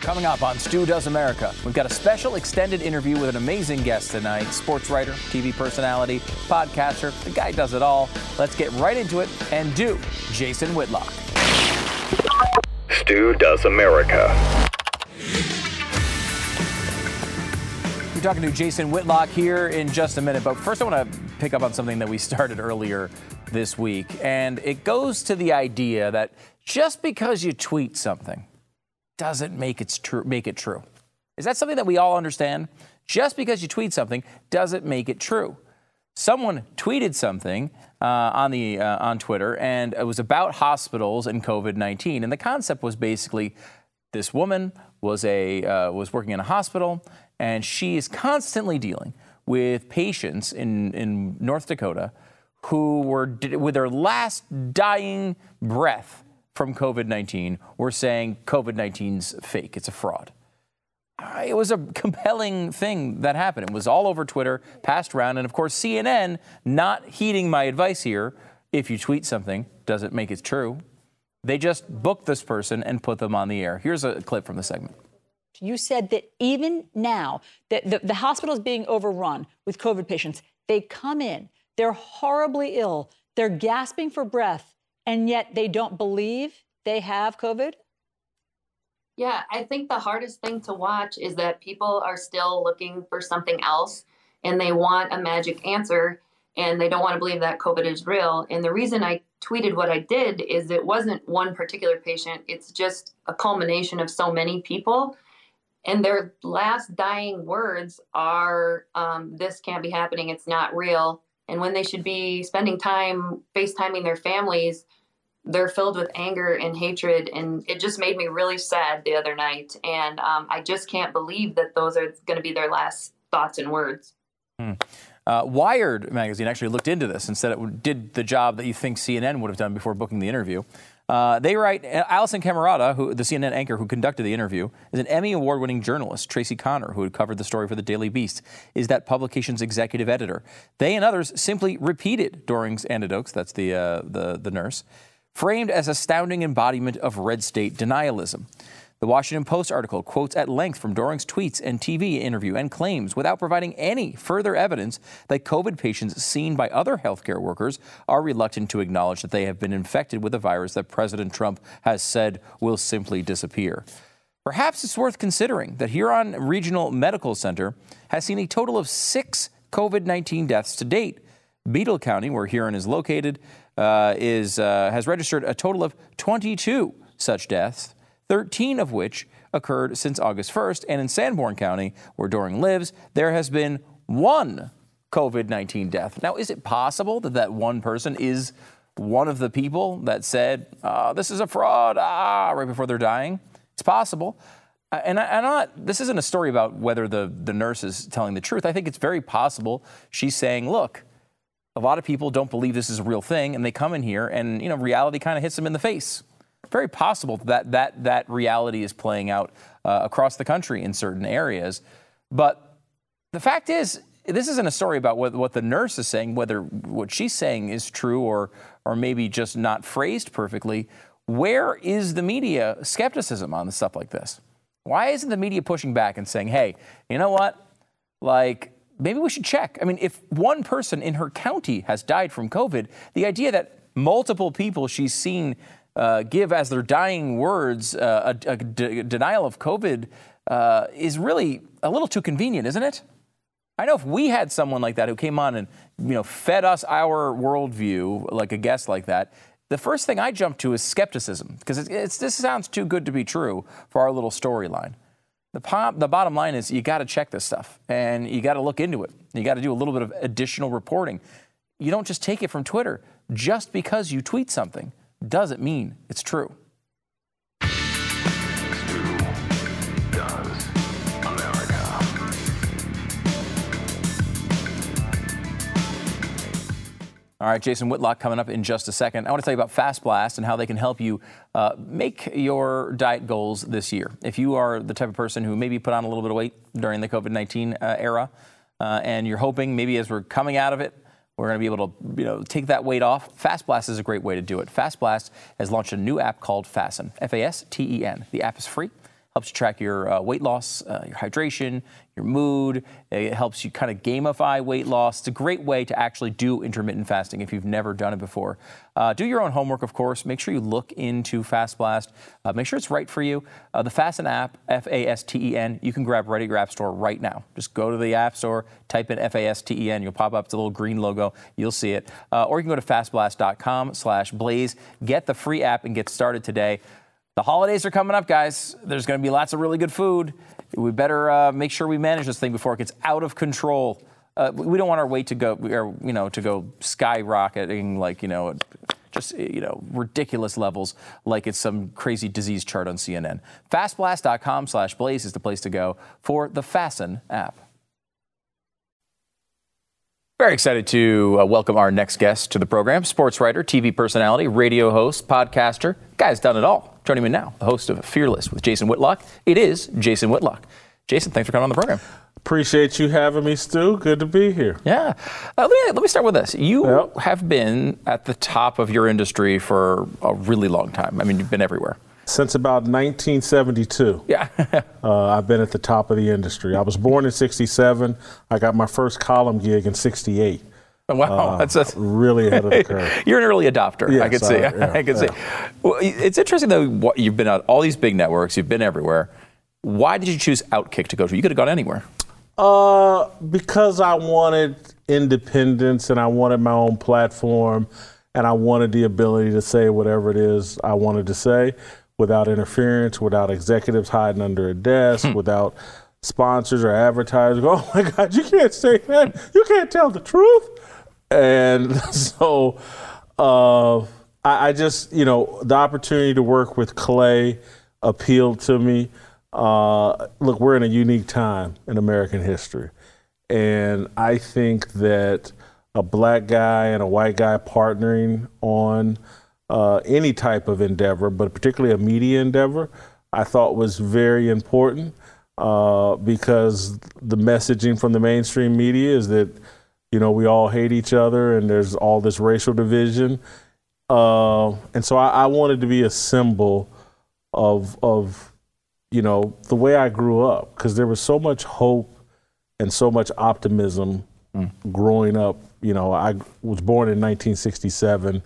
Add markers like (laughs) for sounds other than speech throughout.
Coming up on Stu Does America, we've got a special extended interview with an amazing guest tonight sports writer, TV personality, podcaster. The guy does it all. Let's get right into it and do Jason Whitlock. Stu Does America. We're talking to Jason Whitlock here in just a minute, but first I want to pick up on something that we (laughs) started earlier this week, and it goes to the idea that just because you tweet something, doesn't make it true. Make it true. Is that something that we all understand? Just because you tweet something doesn't make it true. Someone tweeted something uh, on the uh, on Twitter, and it was about hospitals and COVID nineteen. And the concept was basically, this woman was a uh, was working in a hospital, and she is constantly dealing with patients in in North Dakota who were with their last dying breath from COVID 19 were saying COVID 19's fake, it's a fraud. It was a compelling thing that happened. It was all over Twitter, passed around, and of course, CNN, not heeding my advice here if you tweet something, doesn't make it true. They just booked this person and put them on the air. Here's a clip from the segment. You said that even now, that the, the hospital is being overrun with COVID patients. They come in, they're horribly ill, they're gasping for breath, and yet they don't believe they have COVID? Yeah, I think the hardest thing to watch is that people are still looking for something else and they want a magic answer and they don't want to believe that COVID is real. And the reason I tweeted what I did is it wasn't one particular patient, it's just a culmination of so many people. And their last dying words are, um, This can't be happening, it's not real and when they should be spending time FaceTiming their families, they're filled with anger and hatred. And it just made me really sad the other night. And um, I just can't believe that those are going to be their last thoughts and words. Hmm. Uh, Wired magazine actually looked into this and said it did the job that you think CNN would have done before booking the interview. Uh, they write Alisyn Camerota, who the CNN anchor who conducted the interview, is an Emmy Award-winning journalist. Tracy Connor, who had covered the story for the Daily Beast, is that publication's executive editor. They and others simply repeated Doering's anecdotes. That's the uh, the the nurse, framed as astounding embodiment of red state denialism. The Washington Post article quotes at length from Doering's tweets and TV interview and claims, without providing any further evidence, that COVID patients seen by other healthcare workers are reluctant to acknowledge that they have been infected with a virus that President Trump has said will simply disappear. Perhaps it's worth considering that Huron Regional Medical Center has seen a total of six COVID 19 deaths to date. Beadle County, where Huron is located, is, uh, has registered a total of 22 such deaths. 13 of which occurred since August 1st. And in Sanborn County, where Doering lives, there has been one COVID 19 death. Now, is it possible that that one person is one of the people that said, oh, this is a fraud, ah, right before they're dying? It's possible. Uh, and I, am not, this isn't a story about whether the, the nurse is telling the truth. I think it's very possible she's saying, look, a lot of people don't believe this is a real thing, and they come in here, and you know, reality kind of hits them in the face very possible that that, that reality is playing out uh, across the country in certain areas. But the fact is, this isn't a story about what, what the nurse is saying, whether what she's saying is true or, or maybe just not phrased perfectly. Where is the media skepticism on the stuff like this? Why isn't the media pushing back and saying, hey, you know what? Like, maybe we should check. I mean, if one person in her county has died from COVID, the idea that multiple people she's seen uh, give as their dying words uh, a, a d- denial of COVID uh, is really a little too convenient, isn't it? I know if we had someone like that who came on and you know fed us our worldview, like a guest like that, the first thing I jump to is skepticism because it's, it's, this sounds too good to be true for our little storyline. The, pop, the bottom line is you got to check this stuff and you got to look into it. You got to do a little bit of additional reporting. You don't just take it from Twitter just because you tweet something doesn't mean it's true. All right, Jason Whitlock coming up in just a second. I want to tell you about Fast Blast and how they can help you uh, make your diet goals this year. If you are the type of person who maybe put on a little bit of weight during the COVID 19 uh, era uh, and you're hoping maybe as we're coming out of it, we're going to be able to you know, take that weight off. Fast Blast is a great way to do it. Fast Blast has launched a new app called Fasten, F A S T E N. The app is free helps you track your uh, weight loss, uh, your hydration, your mood. It helps you kind of gamify weight loss. It's a great way to actually do intermittent fasting if you've never done it before. Uh, do your own homework, of course. Make sure you look into Fast Blast. Uh, make sure it's right for you. Uh, the Fasten app, F A S T E N, you can grab right at your app store right now. Just go to the app store, type in F A S T E N. You'll pop up. A little green logo. You'll see it. Uh, or you can go to fastblast.com/slash blaze. Get the free app and get started today. The holidays are coming up, guys. There's going to be lots of really good food. We better uh, make sure we manage this thing before it gets out of control. Uh, we don't want our weight to go, or, you know, to go skyrocketing like you know, just you know, ridiculous levels, like it's some crazy disease chart on CNN. Fastblast.com/blaze is the place to go for the Fasten app. Very excited to uh, welcome our next guest to the program. Sports writer, TV personality, radio host, podcaster. Guy's done it all. Joining me now, the host of Fearless with Jason Whitlock. It is Jason Whitlock. Jason, thanks for coming on the program. Appreciate you having me, Stu. Good to be here. Yeah. Uh, let, me, let me start with this. You yep. have been at the top of your industry for a really long time. I mean, you've been everywhere. Since about 1972. Yeah. (laughs) uh, I've been at the top of the industry. I was born in 67. I got my first column gig in 68. Wow, uh, that's, that's, really ahead of the curve. (laughs) You're an early adopter. Yes, I can see. I, (laughs) yeah, I can yeah. see. Well, it's interesting though. What, you've been on all these big networks. You've been everywhere. Why did you choose Outkick to go to? You could have gone anywhere. Uh, because I wanted independence and I wanted my own platform, and I wanted the ability to say whatever it is I wanted to say without interference, without executives hiding under a desk, hmm. without sponsors or advertisers oh my God, you can't say that. You can't tell the truth. And (laughs) so uh, I, I, just, you know, the opportunity to work with Clay appealed to me. Uh, look, we're in a unique time in American history. And I think that a black guy and a white guy partnering on uh, any type of endeavor, but particularly a media endeavor, I thought was very important uh, because the messaging from the mainstream media is that you know we all hate each other and there's all this racial division, uh, and so I, I, wanted to be a symbol of of you know the way I grew up because there was so much hope and so much optimism mm. growing up. You know, I was born in 1967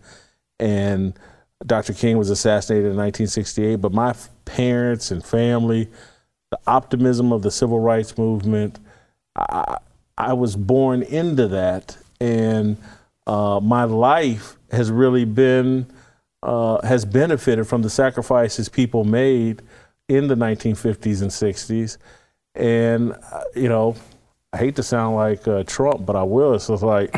and Dr. King was assassinated in 1968. But my parents and family, the optimism of the civil rights movement, I, I was born into that, and uh, my life has really been uh, has benefited from the sacrifices people made in the 1950s and 60s. And uh, you know, I hate to sound like uh, Trump, but I will. It's like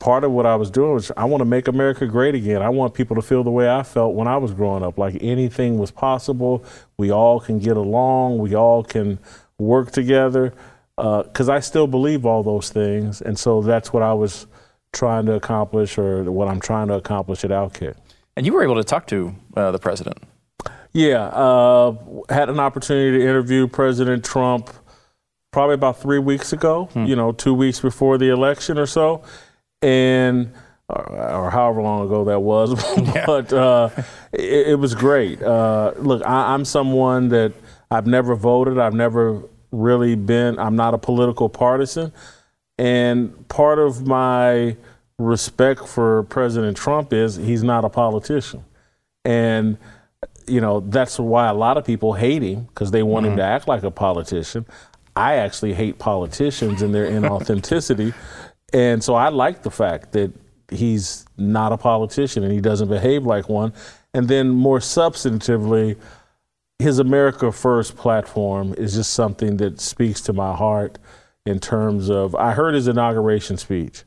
part of what I was doing was I want to make America great again. I want people to feel the way I felt when I was growing up, like anything was possible. We all can get along. We all can work together. Because uh, I still believe all those things, and so that's what I was trying to accomplish, or what I'm trying to accomplish at Outkick. And you were able to talk to uh, the president. Yeah, uh, had an opportunity to interview President Trump probably about three weeks ago. Hmm. You know, two weeks before the election or so and or, however long ago that was, (laughs) but uh, it, it, was great. Uh, look, I, I'm someone that I've never voted. I've never really been. I'm not a political partisan, and part of my respect for President Trump is he's not a politician, and you know that's why a lot of people hate him because they want mm-hmm. him to act like a politician. I actually hate politicians and their (laughs) inauthenticity. And so I like the fact that he's not a politician and he doesn't behave like one. And then more substantively, his America First platform is just something that speaks to my heart in terms of I heard his inauguration speech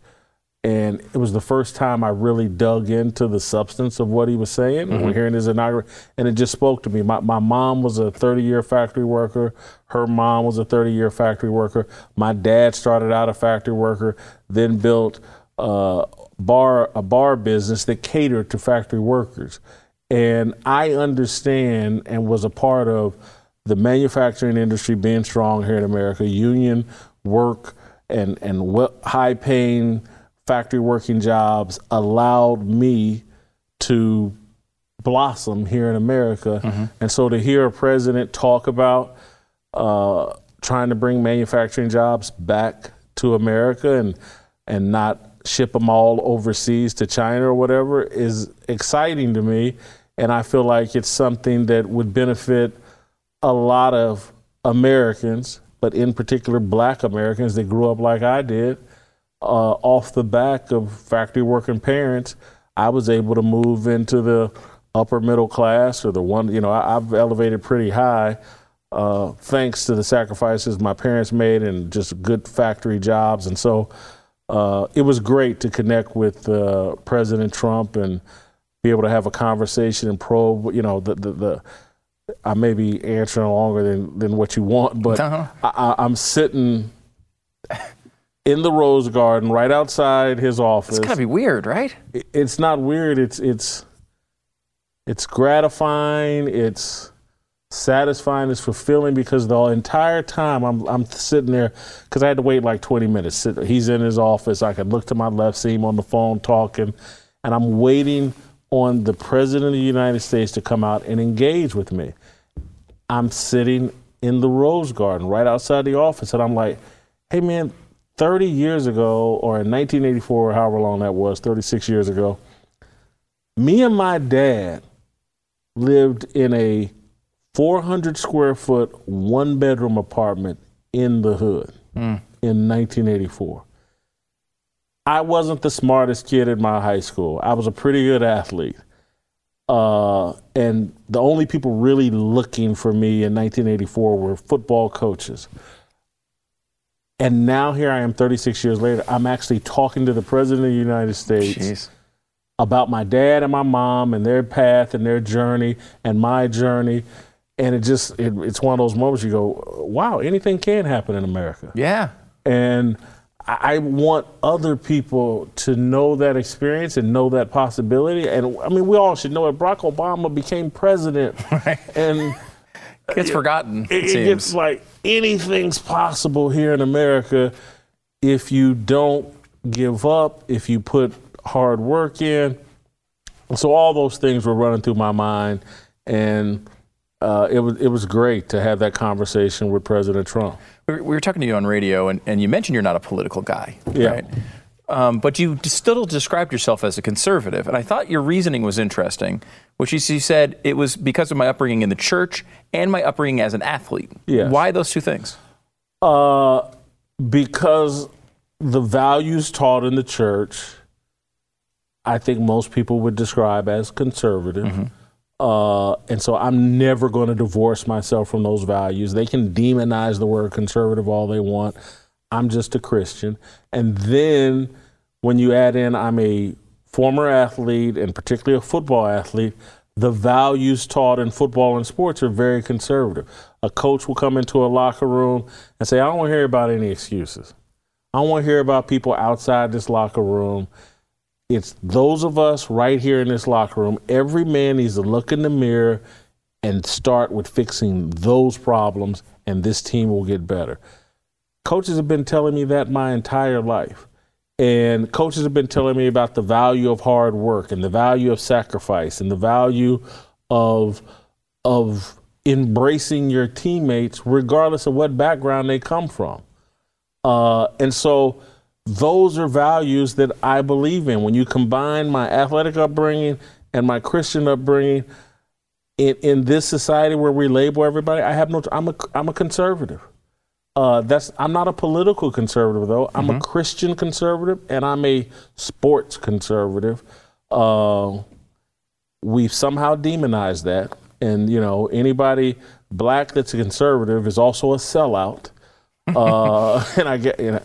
and it was the first time I really dug into the substance of what he was saying. Mm-hmm. We're hearing his inauguration, and it just spoke to me. My, my mom was a 30 year factory worker. Her mom was a 30 year factory worker. My dad started out a factory worker, then built uh, bar a bar business that catered to factory workers. And I understand and was a part of the manufacturing industry being strong here in America, union work and and high paying factory working jobs allowed me to blossom here in America. Mm-hmm. And so to hear a president talk about uh, trying to bring manufacturing jobs back to America and and not ship them all overseas to China or whatever is exciting to me. And I feel like it's something that would benefit a lot of Americans, but in particular black Americans that grew up like I did, uh, off the back of factory working parents. I was able to move into the upper middle class or the one, you know, I, have elevated pretty high uh, thanks to the sacrifices my parents made and just good factory jobs. And so uh, it was great to connect with uh, President Trump and be able to have a conversation and probe, you know, the, the, the I may be answering longer than, than what you want, but uh-huh. I, I'm sitting in the Rose Garden right outside his office. It's gotta be weird, right? It's not weird. It's it's it's gratifying. It's satisfying. It's fulfilling because the entire time I'm I'm sitting there because I had to wait like 20 minutes. He's in his office. I could look to my left, see him on the phone talking, and I'm waiting on the president of the United States to come out and engage with me. I'm sitting in the Rose Garden right outside the office, and I'm like, "Hey, man." 30 years ago, or in 1984, however long that was, 36 years ago, me and my dad lived in a 400 square foot, one bedroom apartment in the hood mm. in 1984. I wasn't the smartest kid in my high school. I was a pretty good athlete. Uh, and the only people really looking for me in 1984 were football coaches. And now here I am 36 years later, I'm actually talking to the President of the United States Jeez. about my dad and my mom and their path and their journey and my journey and it just it, it's one of those moments you go, wow, anything can happen in America. Yeah. And I want other people to know that experience and know that possibility. And I mean, we all should know it. Barack Obama became president, (laughs) right. and gets it, forgotten. It, it, it gets like anything's possible here in America if you don't give up, if you put hard work in. So all those things were running through my mind, and uh, it was it was great to have that conversation with President Trump. We were, talking to you on radio, and, and you mentioned you're not a political guy, yeah. right? Um, but you still described yourself as a conservative, and I thought your reasoning was interesting, which is you said it was because of my upbringing in the church and my upbringing as an athlete. Yes. Why those two things? Uh, because the values taught in the church, I think most people would describe as conservative. Mm-hmm uh, and so I'm never going to divorce myself from those values. They can demonize the word conservative all they want. I'm just a Christian. And then when you add in, I'm a former athlete and particularly a football athlete, the values taught in football and sports are very conservative. A coach will come into a locker room and say, I don't want to hear about any excuses. I don't want to hear about people outside this locker room it's those of us right here in this locker room. Every man needs to look in the mirror and start with fixing those problems, and this team will get better. Coaches have been telling me that my entire life. And coaches have been telling me about the value of hard work and the value of sacrifice and the value of, of embracing your teammates, regardless of what background they come from. Uh, and so, those are values that I believe in. When you combine my athletic upbringing and my Christian upbringing in, in this society where we label everybody, I have no. I'm a I'm a conservative. Uh, that's I'm not a political conservative though. I'm mm-hmm. a Christian conservative and I'm a sports conservative. Uh, we've somehow demonized that, and you know anybody black that's a conservative is also a sellout. (laughs) Uh, (laughs) and I get you know,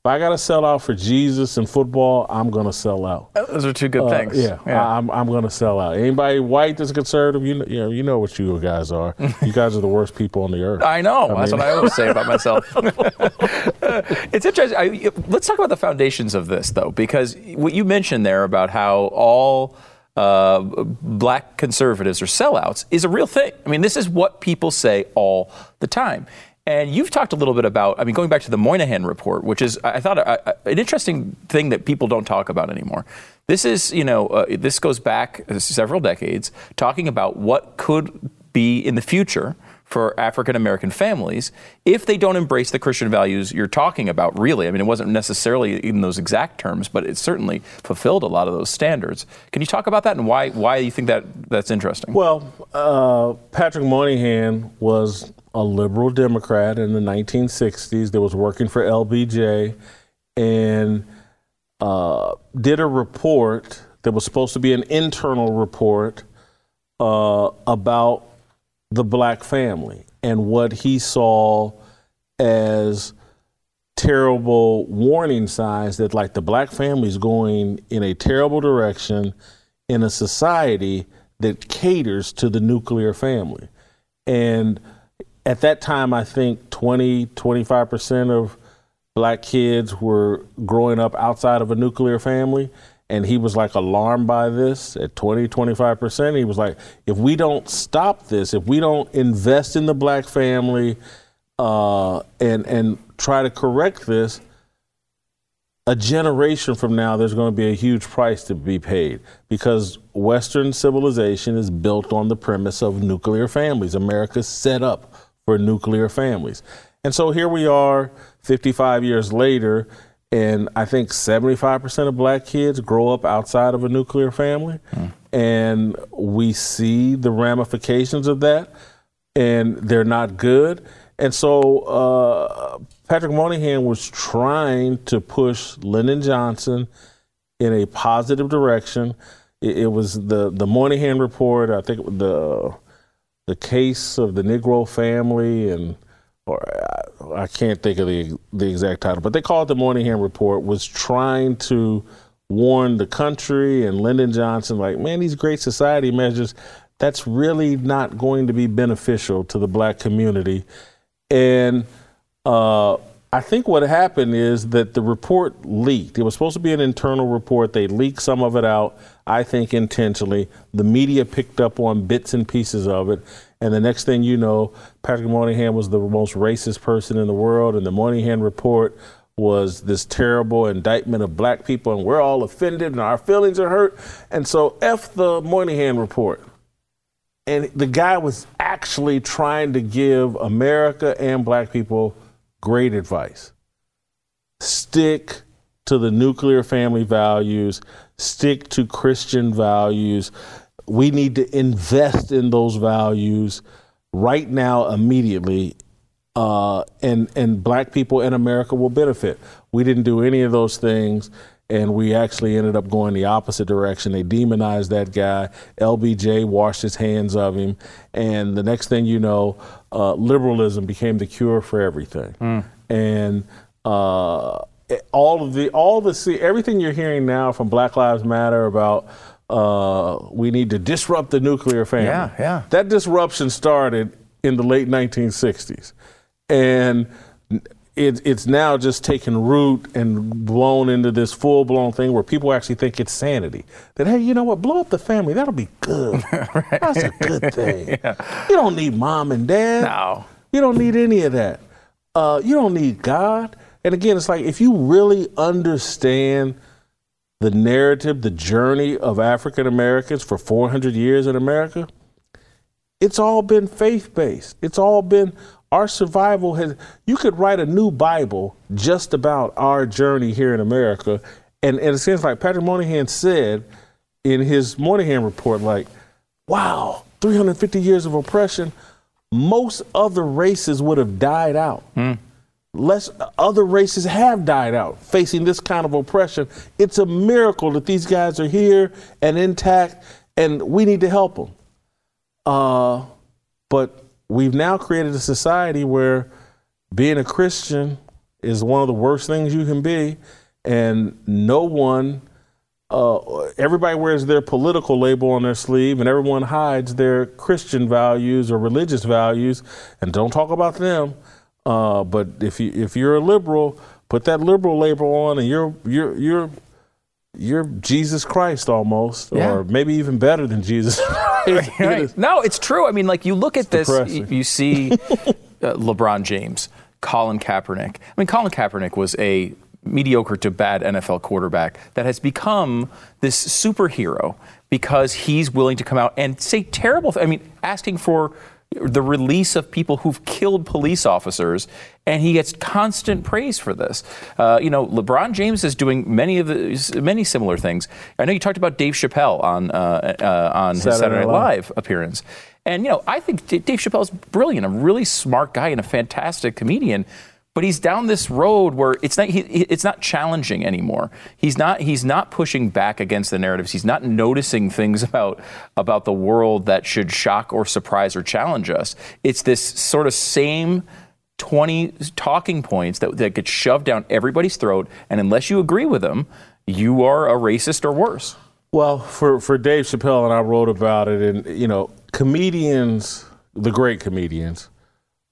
if I got to sell out for Jesus and football, I'm going to sell out. Those are two good uh, things. Yeah, yeah. I, am I'm, I'm going to sell out. Anybody white that's a conservative, you know, you know, you know what you guys are. (laughs) you guys are the worst people on the earth. I know. I that's mean. what I always say about myself. (laughs) it's interesting. I, let's talk about the foundations of this, though, because what you mentioned there about how all uh, black conservatives are sellouts is a real thing. I mean, this is what people say all the time. And you've talked a little bit about, I mean, going back to the Moynihan report, which is, I thought, a, a, an interesting thing that people don't talk about anymore. This is, you know, uh, this goes back several decades, talking about what could be in the future for African American families if they don't embrace the Christian values you're talking about, really. I mean, it wasn't necessarily in those exact terms, but it certainly fulfilled a lot of those standards. Can you talk about that and why, why you think that that's interesting? Well, uh, Patrick Moynihan was a liberal Democrat in the 1960s that was working for LBJ and uh, did a report that was supposed to be an internal report uh, about the black family and what he saw as terrible warning signs that like the black family is going in a terrible direction in a society that caters to the nuclear family. And at that time i think 20 25% of black kids were growing up outside of a nuclear family and he was like alarmed by this. At 20 25% he was like if we don't stop this if we don't invest in the black family uh, and and try to correct this a generation from now there's going to be a huge price to be paid because western civilization is built on the premise of nuclear families. America's set up for nuclear families and so here we are 55 years later and I think 75% of black kids grow up outside of a nuclear family. Mm. And we see the ramifications of that, and they're not good. And so uh, Patrick Moynihan was trying to push Lyndon Johnson in a positive direction. It, it was the, the Moynihan report, I think the, the case of the Negro family and or I can't think of the the exact title, but they called the Moynihan Report, was trying to warn the country and Lyndon Johnson, like, man, these great society measures, that's really not going to be beneficial to the black community. And uh, I think what happened is that the report leaked. It was supposed to be an internal report. They leaked some of it out, I think intentionally. The media picked up on bits and pieces of it. And the next thing you know, Patrick Moynihan was the most racist person in the world, and the Moynihan report was this terrible indictment of black people, and we're all offended and our feelings are hurt. And so, F the Moynihan report. And the guy was actually trying to give America and black people great advice. Stick to the nuclear family values, stick to Christian values, we need to invest in those values right now, immediately, uh, and and black people in America will benefit. We didn't do any of those things, and we actually ended up going the opposite direction. They demonized that guy. LBJ washed his hands of him, and the next thing you know, uh, liberalism became the cure for everything. Mm. And uh, all of the all the see everything you're hearing now from Black Lives Matter about uh, we need to disrupt the nuclear family. Yeah, yeah. That disruption started in the late 1960s. And it, it's now just taken root and blown into this full blown thing where people actually think it's sanity. That, hey, you know what? Blow up the family. That'll be good. (laughs) right. That's a good (laughs) thing. yeah. You don't need mom and dad. No. You don't need any of that. Uh, you don't need God. And again, it's like if you really understand the narrative, the journey of African Americans for 400 years in America, it's all been faith based. It's all been our survival has. You could write a new Bible just about our journey here in America. And, and it seems like Patrick Moynihan said in his Moynihan report, like, wow, 350 years of oppression, most other races would have died out. Mm less other races have died out facing this kind of oppression. It's a miracle that these guys are here and intact, and we need to help them. Uh, but we've now created a society where being a Christian is one of the worst things you can be, and no one. Uh, everybody wears their political label on their sleeve, and everyone hides their Christian values or religious values, and don't talk about them. Uh, but if you if you're a liberal, put that liberal label on, and you're you're you're you're Jesus Christ almost, yeah. or maybe even better than Jesus. (laughs) right. No, it's true. I mean, like you look at it's this, you, you, see (laughs) uh, LeBron James, Colin Kaepernick. I mean, Colin Kaepernick was a mediocre to bad NFL quarterback that has become this superhero because he's willing to come out and say terrible. I mean, asking for the release of people who've killed police officers, and he gets constant praise for this. Uh, you know, LeBron James is doing many of the many similar things. I know you talked about Dave Chappelle on uh, uh, on Saturday his Saturday Night Live appearance, and you know, I think Dave Chappelle is brilliant, a really smart guy, and a fantastic comedian but he's down this road where it's not he, it's not challenging anymore. He's not he's not pushing back against the narratives. He's not noticing things (laughs) about about the world that should shock or surprise or challenge us. It's this sort of same 20 talking points that, that get shoved down everybody's throat and unless you agree with them, you are a racist or worse. Well, for for Dave Chappelle and I wrote about it and you know, comedians, the great comedians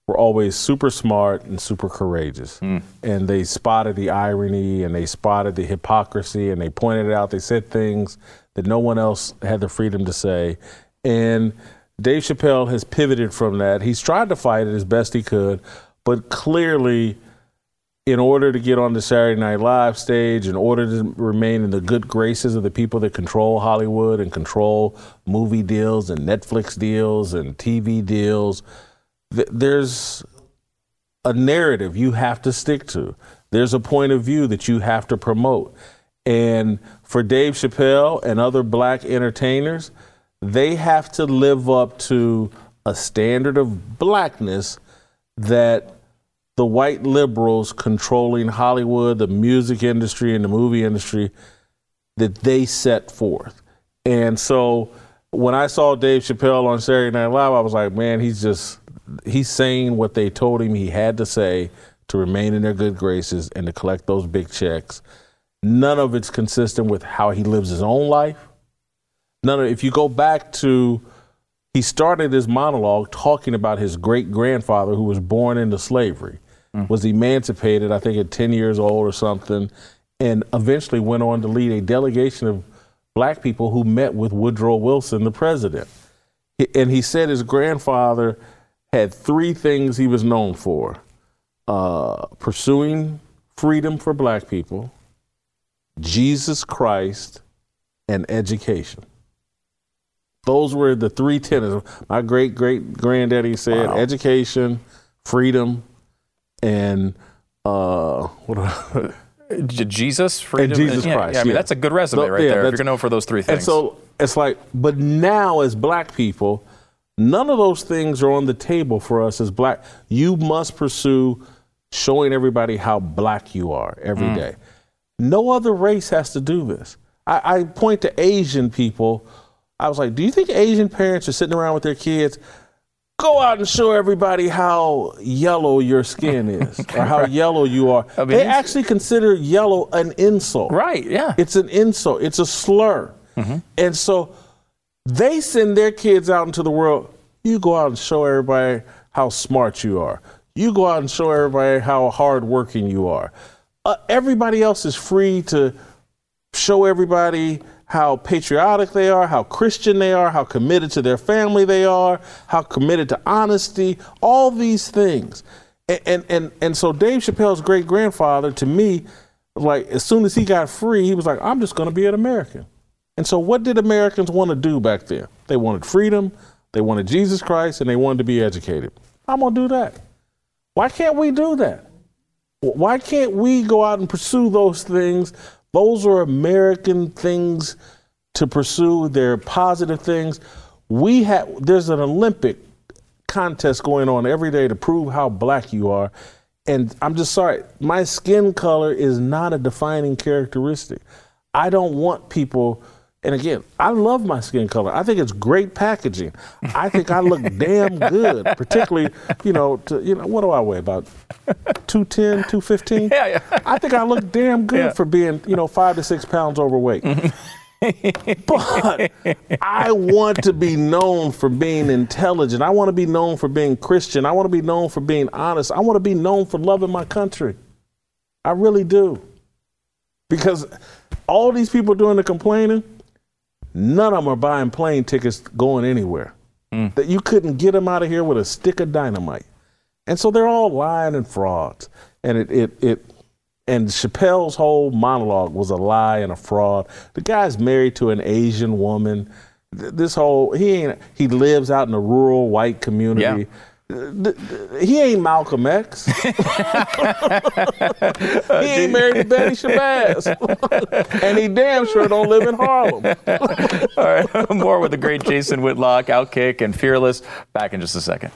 were always super smart and super courageous. Mm. And they spotted the irony and they spotted the hypocrisy and they pointed it out. They said things that no one else had the freedom to say. And Dave Chappelle has pivoted from that. He's tried to fight it as best he could, but clearly, in order to get on the Saturday Night Live stage, in order to remain in the good graces of the people that control Hollywood and control movie deals and Netflix deals and TV deals, th- there's a narrative you have to stick to. There's a point of view that you have to promote. And for Dave Chappelle and other black entertainers, they have to live up to a standard of blackness that the white liberals controlling Hollywood, the music industry, and the movie industry that they set forth. And so when I saw Dave Chappelle on Saturday Night Live, I was like, man, he's just he's saying what they told him he had to say to remain in their good graces and to collect those big checks. None of it's consistent with how he lives his own life. None of if you go back to he started his monologue talking about his great grandfather who was born into slavery, mm. was emancipated, I think at 10 years old or something, and eventually went on to lead a delegation of black people who met with Woodrow Wilson, the president. And he said his grandfather had three things he was known for uh, pursuing freedom for black people, Jesus Christ, and education. Those were the three tenets. My great great granddaddy said wow. education, freedom, and uh, what? Jesus, freedom, and Jesus and, Christ. Yeah, I mean, yeah. that's a good resume so, right yeah, there. If you're known for those three things. And so it's like, but now as black people, None of those things are on the table for us as black. You must pursue showing everybody how black you are every mm. day. No other race has to do this. I, I point to Asian people. I was like, do you think Asian parents are sitting around with their kids? Go out and show everybody how yellow your skin (laughs) is or how right. yellow you are. I mean, they actually consider yellow an insult. Right, yeah. It's an insult, it's a slur. Mm-hmm. And so they send their kids out into the world. You go out and show everybody how smart you are. You go out and show everybody how hardworking you are. Uh, everybody else is free to show everybody how patriotic they are, how Christian they are, how committed to their family they are, how committed to honesty, all these things. And and and, and so Dave Chappelle's great grandfather, to me, like as soon as he got free, he was like, I'm just gonna be an American. And so, what did Americans want to do back then? They wanted freedom, they wanted Jesus Christ, and they wanted to be educated. I'm going to do that. Why can't we do that? Why can't we go out and pursue those things? Those are American things to pursue. They're positive things. We have there's an Olympic contest going on every day to prove how black you are. And I'm just sorry, my skin color is not a defining characteristic. I don't want people and again, I love my skin color. I think it's great packaging. I think I look damn good, particularly, you know, to, you know, what do I weigh? About 210, 215? Yeah, yeah. I think I look damn good yeah. for being, you know, five to six pounds overweight. but I want to be known for being intelligent. I want to be known for being Christian. I want to be known for being honest. I want to be known for loving my country. I really do. Because all these people doing the complaining, None of them are buying plane tickets going anywhere. Mm. That you couldn't get them out of here with a stick of dynamite. And so they're all lying and frauds. And it, it, it and Chappelle's whole monologue was a lie and a fraud. The guy's married to an Asian woman. This whole he ain't he lives out in a rural white community. Yeah. He ain't Malcolm X. (laughs) he ain't married to Betty Shabazz. (laughs) and he damn sure don't live in Harlem. (laughs) All right, more with the great Jason Whitlock, Outkick, and Fearless. Back in just a second.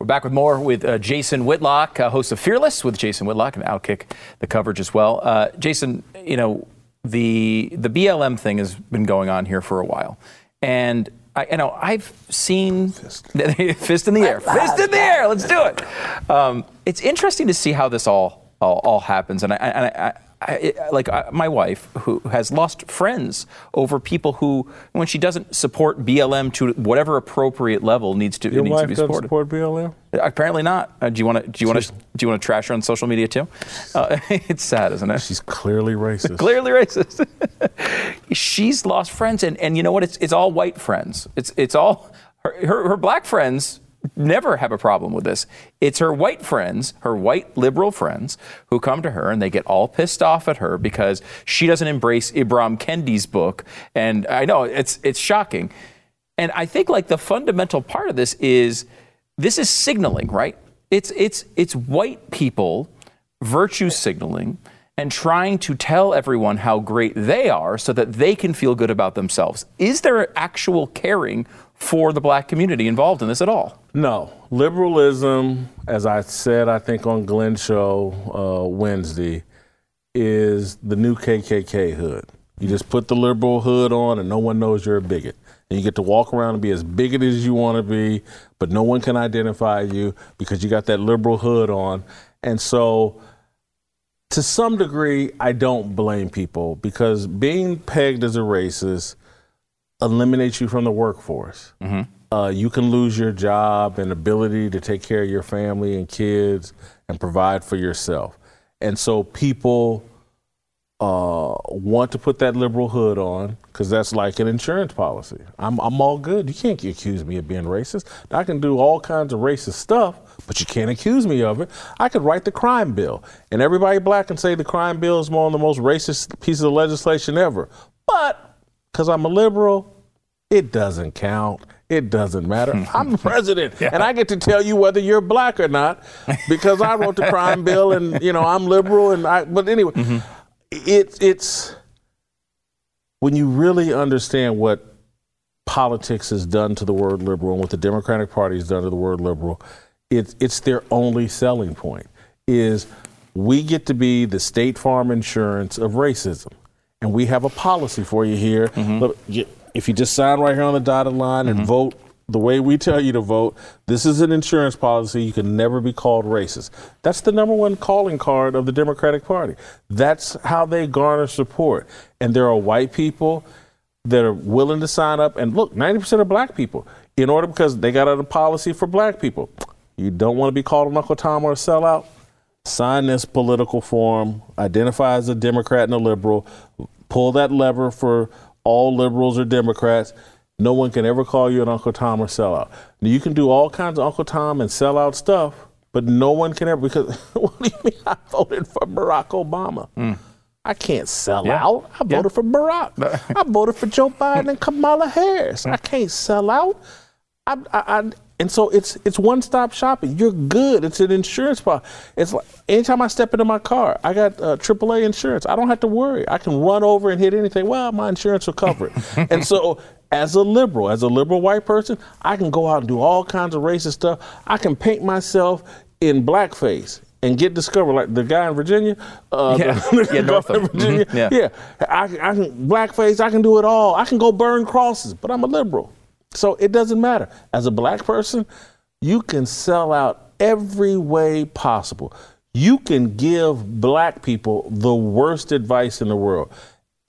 We're back with more with uh, Jason Whitlock, uh, host of Fearless with Jason Whitlock, and Outkick the coverage as well. Uh, Jason, you know, the the BLM thing has been going on here for a while, and I, you know I've seen fist, (laughs) fist in the air, fist in the air. Let's do it. Um, it's interesting to see how this all all, all happens, and I, and I, I, like I, my wife, who has lost friends over people who, when she doesn't support BLM to whatever appropriate level needs to, Your needs wife to be doesn't supported. support BLM? Apparently not. Uh, do you want to? Do you want to? Do you want to trash her on social media too? Uh, (laughs) it's sad, isn't it? She's clearly racist. clearly racist. (laughs) She's lost friends, and, and you know what? It's it's all white friends. It's it's all her, her, her black friends never have a problem with this. It's her white friends, her white liberal friends, who come to her and they get all pissed off at her because she doesn't embrace Ibram Kendi's book. And I know it's it's shocking. And I think like the fundamental part of this is this is signaling, right? It's it's it's white people virtue signaling and trying to tell everyone how great they are so that they can feel good about themselves. Is there actual caring for the black community involved in this at all? No. Liberalism, as I said, I think on Glenn's show uh, Wednesday, is the new KKK hood. You just put the liberal hood on and no one knows you're a bigot. And you get to walk around and be as bigoted as you want to be, but no one can identify you because you got that liberal hood on. And so, to some degree, I don't blame people because being pegged as a racist eliminates you from the workforce. Mm-hmm. Uh, you can lose your job and ability to take care of your family and kids and provide for yourself. And so people uh, want to put that liberal hood on because that's like an insurance policy. I'm, I'm all good. You can't accuse me of being racist. I can do all kinds of racist stuff, but you can't accuse me of it. I could write the crime bill, and everybody black can say the crime bill is one of the most racist pieces of legislation ever. But because I'm a liberal, it doesn't count. It doesn't matter. (laughs) I'm the president, yeah. and I get to tell you whether you're black or not because I wrote the (laughs) crime bill, and you know I'm liberal. And I, but anyway, mm-hmm. it, it's when you really understand what politics has done to the word liberal and what the Democratic Party has done to the word liberal, it's it's their only selling point. Is we get to be the State Farm insurance of racism, and we have a policy for you here. Mm-hmm. Look, if you just sign right here on the dotted line and mm-hmm. vote the way we tell you to vote, this is an insurance policy. You can never be called racist. That's the number one calling card of the Democratic Party. That's how they garner support. And there are white people that are willing to sign up. And look, 90% of black people, in order because they got a policy for black people. You don't want to be called a Uncle Tom or a sellout? Sign this political form, identify as a Democrat and a liberal, pull that lever for all liberals are Democrats. No one can ever call you an Uncle Tom or sellout. Now, you can do all kinds of Uncle Tom and sellout stuff, but no one can ever because (laughs) what do you mean I voted for Barack Obama? Mm. I can't sell yeah. out. I voted yeah. for Barack. (laughs) I voted for Joe Biden and Kamala Harris. I can't sell out. I, I, I, and so it's it's one stop shopping. You're good. It's an insurance policy. It's like anytime I step into my car, I got uh, AAA insurance. I don't have to worry. I can run over and hit anything. Well, my insurance will cover it. (laughs) and so as a liberal, as a liberal white person, I can go out and do all kinds of racist stuff. I can paint myself in blackface and get discovered, like the guy in Virginia. Uh, yeah, (laughs) the, yeah, north of Virginia. Mm-hmm. Yeah, yeah. I, I can blackface. I can do it all. I can go burn crosses, but I'm a liberal. So it doesn't matter. As a black person, you can sell out every way possible. You can give black people the worst advice in the world.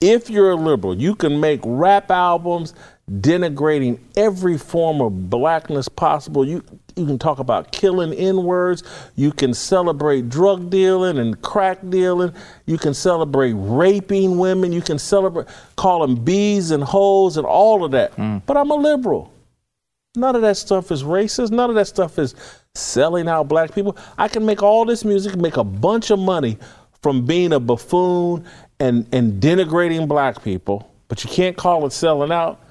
If you're a liberal, you can make rap albums denigrating every form of blackness possible. You you can talk about killing N words. You can celebrate drug dealing and crack dealing. You can celebrate raping women. You can celebrate call them bees and hoes and all of that. Mm. But I'm a liberal. None of that stuff is racist. None of that stuff is selling out black people. I can make all this music, make a bunch of money from being a buffoon and, and denigrating black people, but you can't call it selling out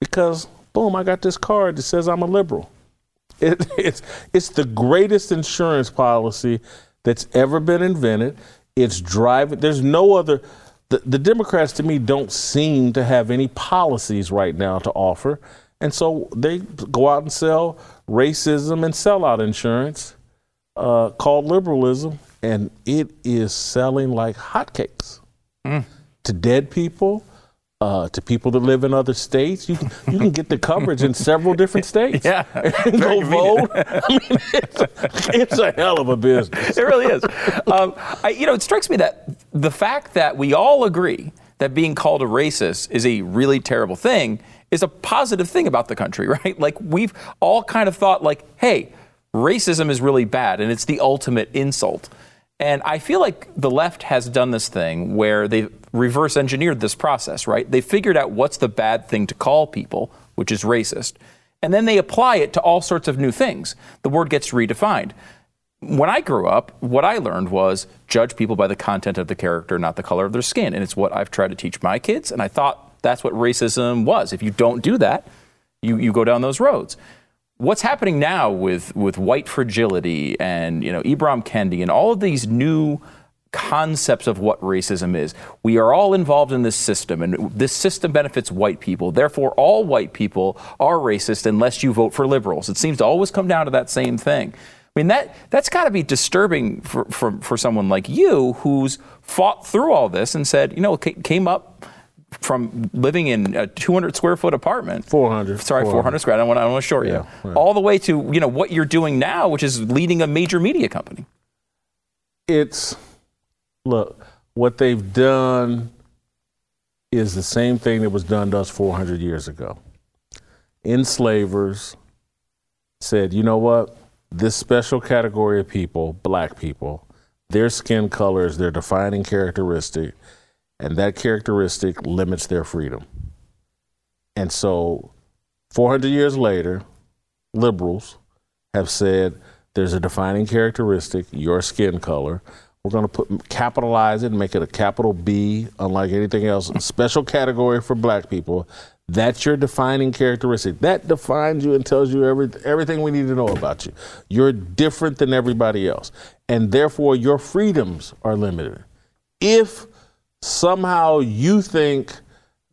because, boom, I got this card that says I'm a liberal. It, (laughs) it's, it's the greatest insurance policy that's ever been invented. It's driving, there's no other, the, the Democrats to me don't seem to have any policies right now to offer. And so they go out and sell racism and sellout insurance uh, called liberalism, and it is selling like hotcakes mm. to dead people, uh, to people that live in other states. You can, you can get the coverage in several different (laughs) states. Yeah. (laughs) go vote. (laughs) I mean, it's, a, it's, a, hell of a business. It really is. Um, I, you know, it strikes me that the fact that we all agree that being called a racist is a really terrible thing is a positive thing about the country, right? Like we've all kind of thought like, hey, racism is really bad and it's the ultimate insult. And I feel like the left has done this thing where they've reverse engineered this process, right? They figured out what's the bad thing to call people, which is racist. And then they apply it to all sorts of new things. The word gets redefined. When I grew up, what I learned was judge people by the content of the character, not the color of their skin. And it's what I've tried to teach my kids. And I thought that's what racism was. If you don't do that, you, you go down those roads. What's happening now with, with white fragility and you know Ibram Kendi and all of these new concepts of what racism is. We are all involved in this system, and this system benefits white people. Therefore, all white people are racist unless you vote for liberals. It seems to always come down to that same thing. I mean, that, that's got to be disturbing for, for, for someone like you who's fought through all this and said, you know, came up from living in a 200 square foot apartment. 400 sorry 400, 400 square i don't want, I don't want to short yeah, you all the way to you know what you're doing now which is leading a major media company. It's look what they've done is the same thing that was done to us 400 years ago. Enslavers said you know what? This special category of people black people their skin color is their defining characteristic and that characteristic limits their freedom. And so, 400 years later, liberals have said there's a defining characteristic, your skin color. We're going to put capitalize it and make it a capital B, unlike anything else. Special category for black people. That's your defining characteristic. That defines you and tells you every, everything we need to know about you. You're different than everybody else. And therefore, your freedoms are limited. If somehow you think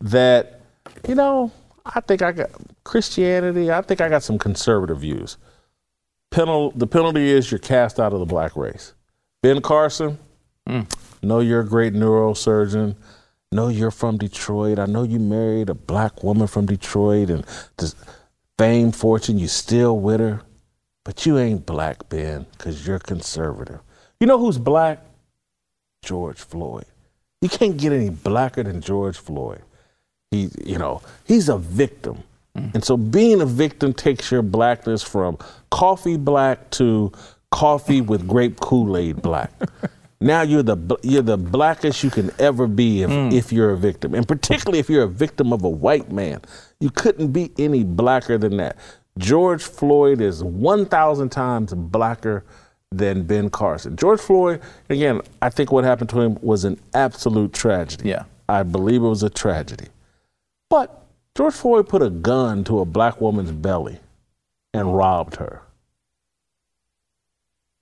that, you know, I think I got Christianity, I think I got some conservative views. Penal, the penalty is you're cast out of the black race. Ben Carson, mm. know you're a great neurosurgeon. Know you're from Detroit. I know you married a black woman from Detroit and this fame, fortune, you still with her. But you ain't black, Ben, because you're conservative. You know who's black? George Floyd. You can't get any blacker than George Floyd. He, you know, he's a victim. Mm. And so being a victim takes your blackness from coffee black to coffee with grape Kool-Aid black. (laughs) now you're the you're the blackest you can ever be if, mm. if you're a victim. And particularly if you're a victim of a white man. You couldn't be any blacker than that. George Floyd is 1,000 times blacker than Ben Carson. George Floyd, again, I think what happened to him was an absolute tragedy. Yeah. I believe it was a tragedy. But George Floyd put a gun to a black woman's belly and robbed her.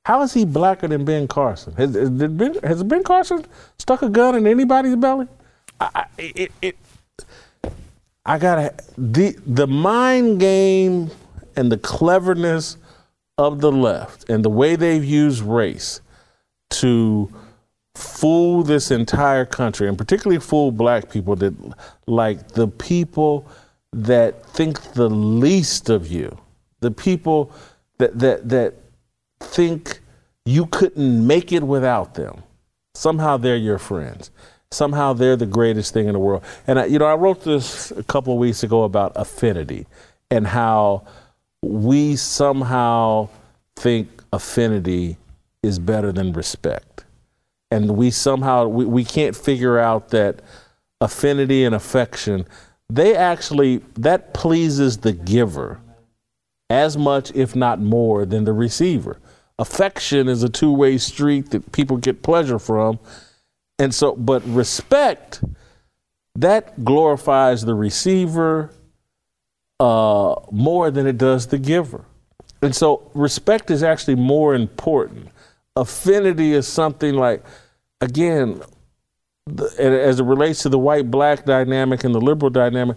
How is he blacker than Ben Carson? Has, has, ben, has ben, Carson stuck a gun in anybody's belly? I, I it, it, I gotta the the mind game and the cleverness of the left and the way they've used race to fool this entire country and particularly fool black people that like the people that think the least of you the people that that that think you couldn't make it without them. Somehow they're your friends. Somehow they're the greatest thing in the world. And I, you know i wrote this a couple of weeks ago about affinity and how we somehow think affinity is better than respect. And we somehow, we, we can't figure out that affinity and affection, they actually, that pleases the giver as much, if not more, than the receiver. Affection is a two way street that people get pleasure from. And so, but respect, that glorifies the receiver uh, more than it does the giver. And so, respect is actually more important. Affinity is something like, again, the, as it relates to the white black dynamic and the liberal dynamic,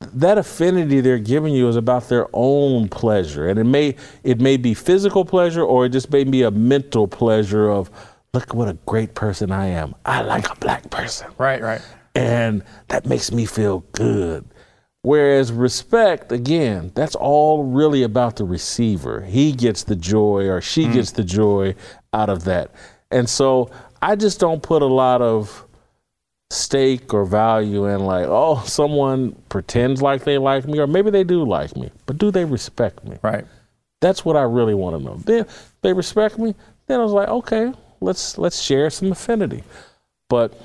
that affinity they're giving you is about their own pleasure. And it may it may be physical pleasure or it just may be a mental pleasure of look what a great person I am. I like a black person. Right, right. And that makes me feel good. Whereas respect, again, that's all really about the receiver. He gets the joy or she mm. gets the joy out of that. And so I just don't put a lot of stake or value in like, oh, (laughs) someone pretends like they like me, or maybe they do like me, but do they respect me? Right. That's what I really want to know. Then they respect me. Then I was like, okay, let's let's share some affinity. But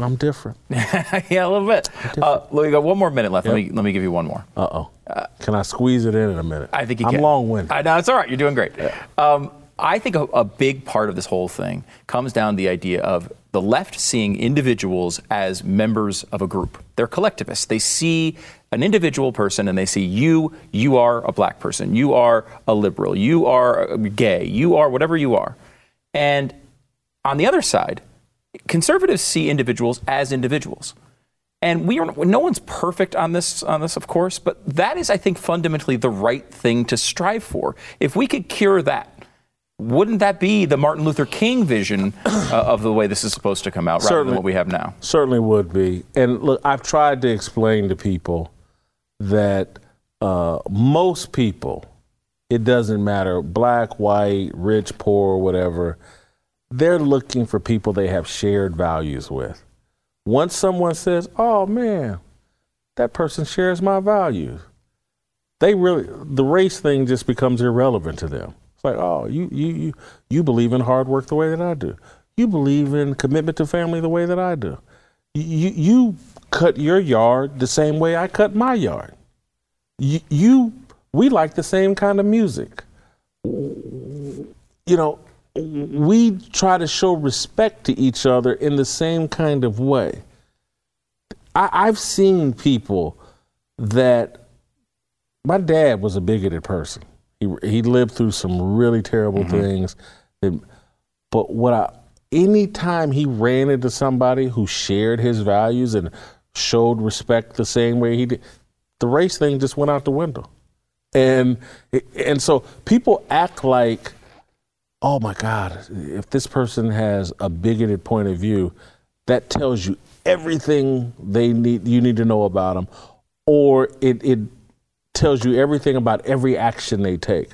I'm different. (laughs) yeah, a little bit. Uh, we got one more minute left. Yep. Let me let me give you one more. Uh-oh. Uh, Can I squeeze it in in a minute? I think you I'm can. I'm long-winded. I know it's all right. You're doing great. Yeah. Um, I think a, a, big part of this whole thing comes down to the idea of the left seeing individuals as members of a group. They're collectivists. They see an individual person and they see you, you are a black person, you are a liberal, you are gay, you are whatever you are. And on the other side, conservatives see individuals as individuals. And we are no one's perfect on this on this of course, but that is I think fundamentally the right thing to strive for. If we could cure that, wouldn't that be the Martin Luther King vision uh, of the way this is supposed to come out rather certainly, than what we have now? Certainly would be. And look, I've tried to explain to people that uh, most people, it doesn't matter, black, white, rich, poor, whatever, they're looking for people they have shared values with. Once someone says, oh man, that person shares my values, they really, the race thing just becomes irrelevant to them. It's like, oh, you, you, you, you believe in hard work the way that I do. You believe in commitment to family the way that I do. You, you cut your yard the same way I cut my yard. You, you we like the same kind of music. You know, we try to show respect to each other in the same kind of way. I, I've seen people that my dad was a bigoted person. He he lived through some really terrible mm-hmm. things. but what I anytime he ran into somebody who shared his values and showed respect the same way he did, the race thing just went out the window. And and so people act like, oh my God, if this person has a bigoted point of view, that tells you everything they need you need to know about them, or it it tells you everything about every action they take.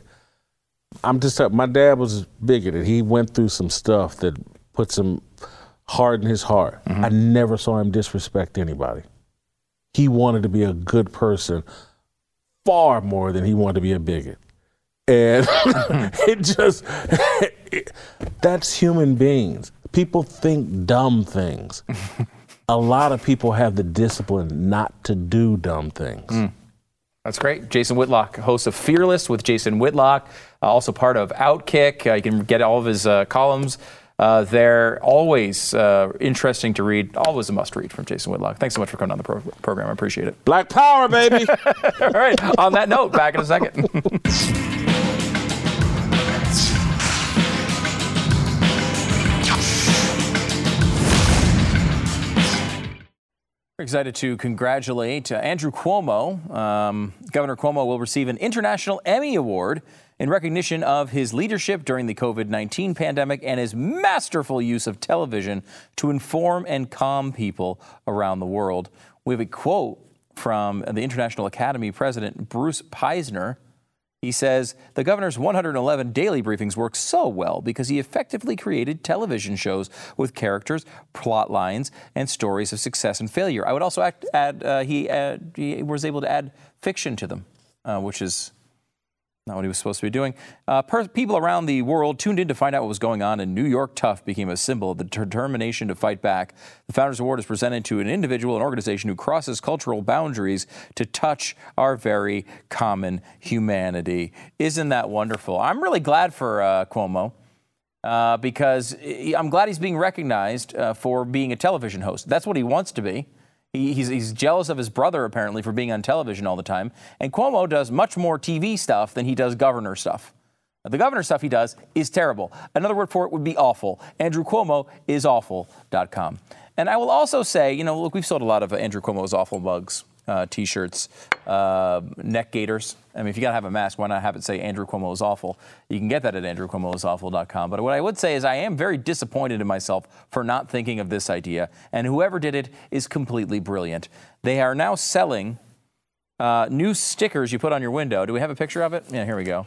I'm just my dad was bigoted. He went through some stuff that puts him hard in his heart. Mm-hmm. I never saw him disrespect anybody. He wanted to be a good person far more than he wanted to be a bigot. And (laughs) it just, it, that's human beings. People think dumb things. a lot of people have the discipline not to do dumb things. Mm. That's great. Jason Whitlock, host of Fearless with Jason Whitlock, uh, also part of Outkick. Uh, you can get all of his uh, columns uh, there. Always uh, interesting to read. Always a must read from Jason Whitlock. Thanks so much for coming on the pro- program. I appreciate it. Black Power, baby. (laughs) all right. On that note, back in a second. We're (laughs) excited to congratulate uh, Andrew Cuomo. Um, Governor Cuomo will receive an International Emmy Award in recognition of his leadership during the COVID 19 pandemic and his masterful use of television to inform and calm people around the world. We have a quote from the International Academy president, Bruce Paisner. He says the governor's 111 daily briefings work so well because he effectively created television shows with characters, plot lines, and stories of success and failure. I would also act, add uh, he, he was able to add fiction to them, uh, which is Not what he was supposed to be doing. Uh, per- people around the world tuned in to find out what was going on, and New York Tough became a symbol of the determination to fight back. The Founders Award is presented to an individual and organization who crosses cultural boundaries to touch our very common humanity. Isn't that wonderful? I'm really glad for uh, Cuomo. Uh, because I'm glad he's being recognized uh, for being a television host. That's what he wants to be. He, he's, he's jealous of his brother, apparently, for being on television all the time. And Cuomo does much more TV stuff than he does governor stuff. The governor stuff he does is terrible. Another word for it would be awful. Andrew Cuomo is awful.com. And I will also say, you know, look, we've sold a lot of Andrew Cuomo's awful mugs uh, t-shirts, uh, neck gaiters. I mean, if you got to have a mask, why not have it say Andrew Cuomo is awful? You can get that at andrewcuomoisawful.com. But what I would say is I am very disappointed in myself for not thinking of this idea. And whoever did it is completely brilliant. They are now selling uh, new stickers you put on your window. Do we have a picture of it? Yeah, here we go.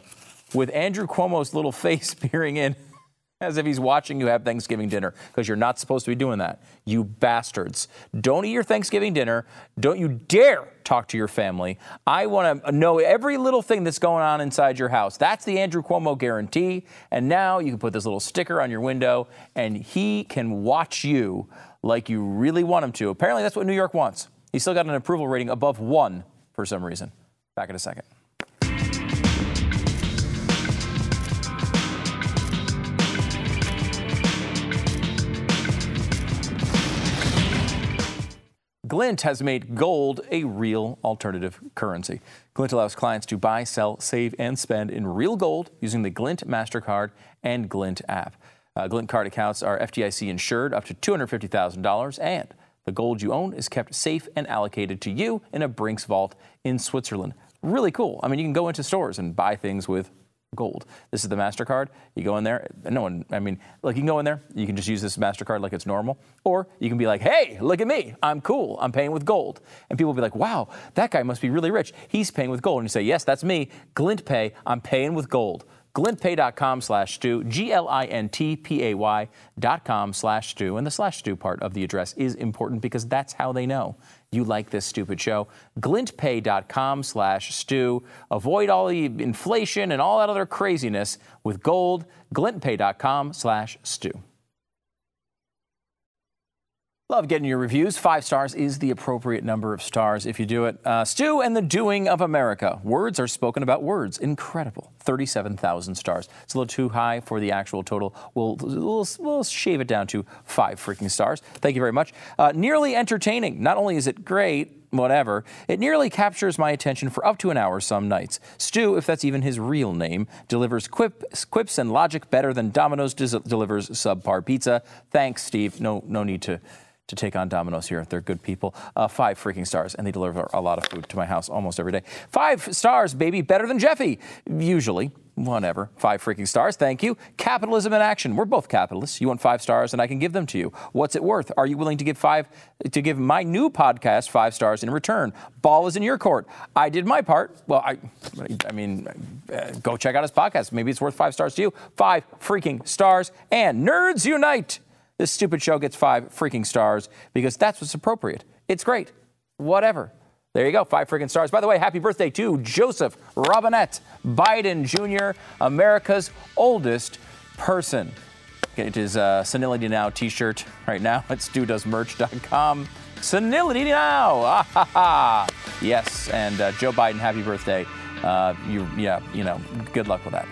With Andrew Cuomo's little (laughs) face peering in as if he's watching you have Thanksgiving dinner because you're not supposed to be doing that. You bastards. Don't eat your Thanksgiving dinner. Don't you dare talk to your family. I want to know every little thing that's going on inside your house. That's the Andrew Cuomo guarantee. And now you can put this little sticker on your window and he can watch you like you really want him to. Apparently, that's what New York wants. He's still got an approval rating above one for some reason. Back in a second. Glint has made gold a real alternative currency. Glint allows clients to buy, sell, save, and spend in real gold using the Glint MasterCard and Glint app. Uh, Glint card accounts are FDIC insured up to $250,000, and the gold you own is kept safe and allocated to you in a Brinks vault in Switzerland. Really cool. I mean, you can go into stores and buy things with gold. This is the MasterCard. You go in there, no one, I mean, like you can go in there, you can just use this MasterCard like it's normal. Or you can be like, hey, look at me. I'm cool. I'm paying with gold. And people will be like, wow, that guy must be really rich. He's paying with gold. And you say, yes, that's me. Glint Pay. I'm paying with gold glintpay.com slash stu, G-L-I-N-T-P-A-Y dot com slash stu. And the slash stu part of the address is important because that's how they know you like this stupid show. glintpay.com slash stu. Avoid all the inflation and all that other craziness with gold. glintpay.com slash stu. Love getting your reviews. Five stars is the appropriate number of stars if you do it. Uh, Stu and the Doing of America. Words are spoken about words. Incredible. 37,000 stars. It's a little too high for the actual total. We'll, we'll, we'll shave it down to five freaking stars. Thank you very much. Uh, nearly entertaining. Not only is it great, whatever, it nearly captures my attention for up to an hour some nights. Stu, if that's even his real name, delivers quip, quips and logic better than Domino's delivers subpar pizza. Thanks, Steve. No, no need to to take on Domino's here. They're good people. Uh, five freaking stars, and they deliver a lot of food to my house almost every day. Five stars, baby, better than Jeffy, usually. Whatever. Five freaking stars. Thank you. Capitalism in action. We're both capitalists. You want five stars, and I can give them to you. What's it worth? Are you willing to give five to give my new podcast five stars in return? Ball is in your court. I did my part. Well, I, I mean, go check out his podcast. Maybe it's worth five stars to you. Five freaking stars. And nerds unite. This stupid show gets five freaking stars because that's what's appropriate. It's great. Whatever. There you go, five freaking stars. By the way, happy birthday to Joseph Robinette Biden Jr., America's oldest person. Get his uh, Senility Now t shirt right now at studoesmerch.com. Senility Now! (laughs) Ah, ha, ha. Yes, and uh, Joe Biden, happy birthday. Uh, you, yeah, you know, good luck with that.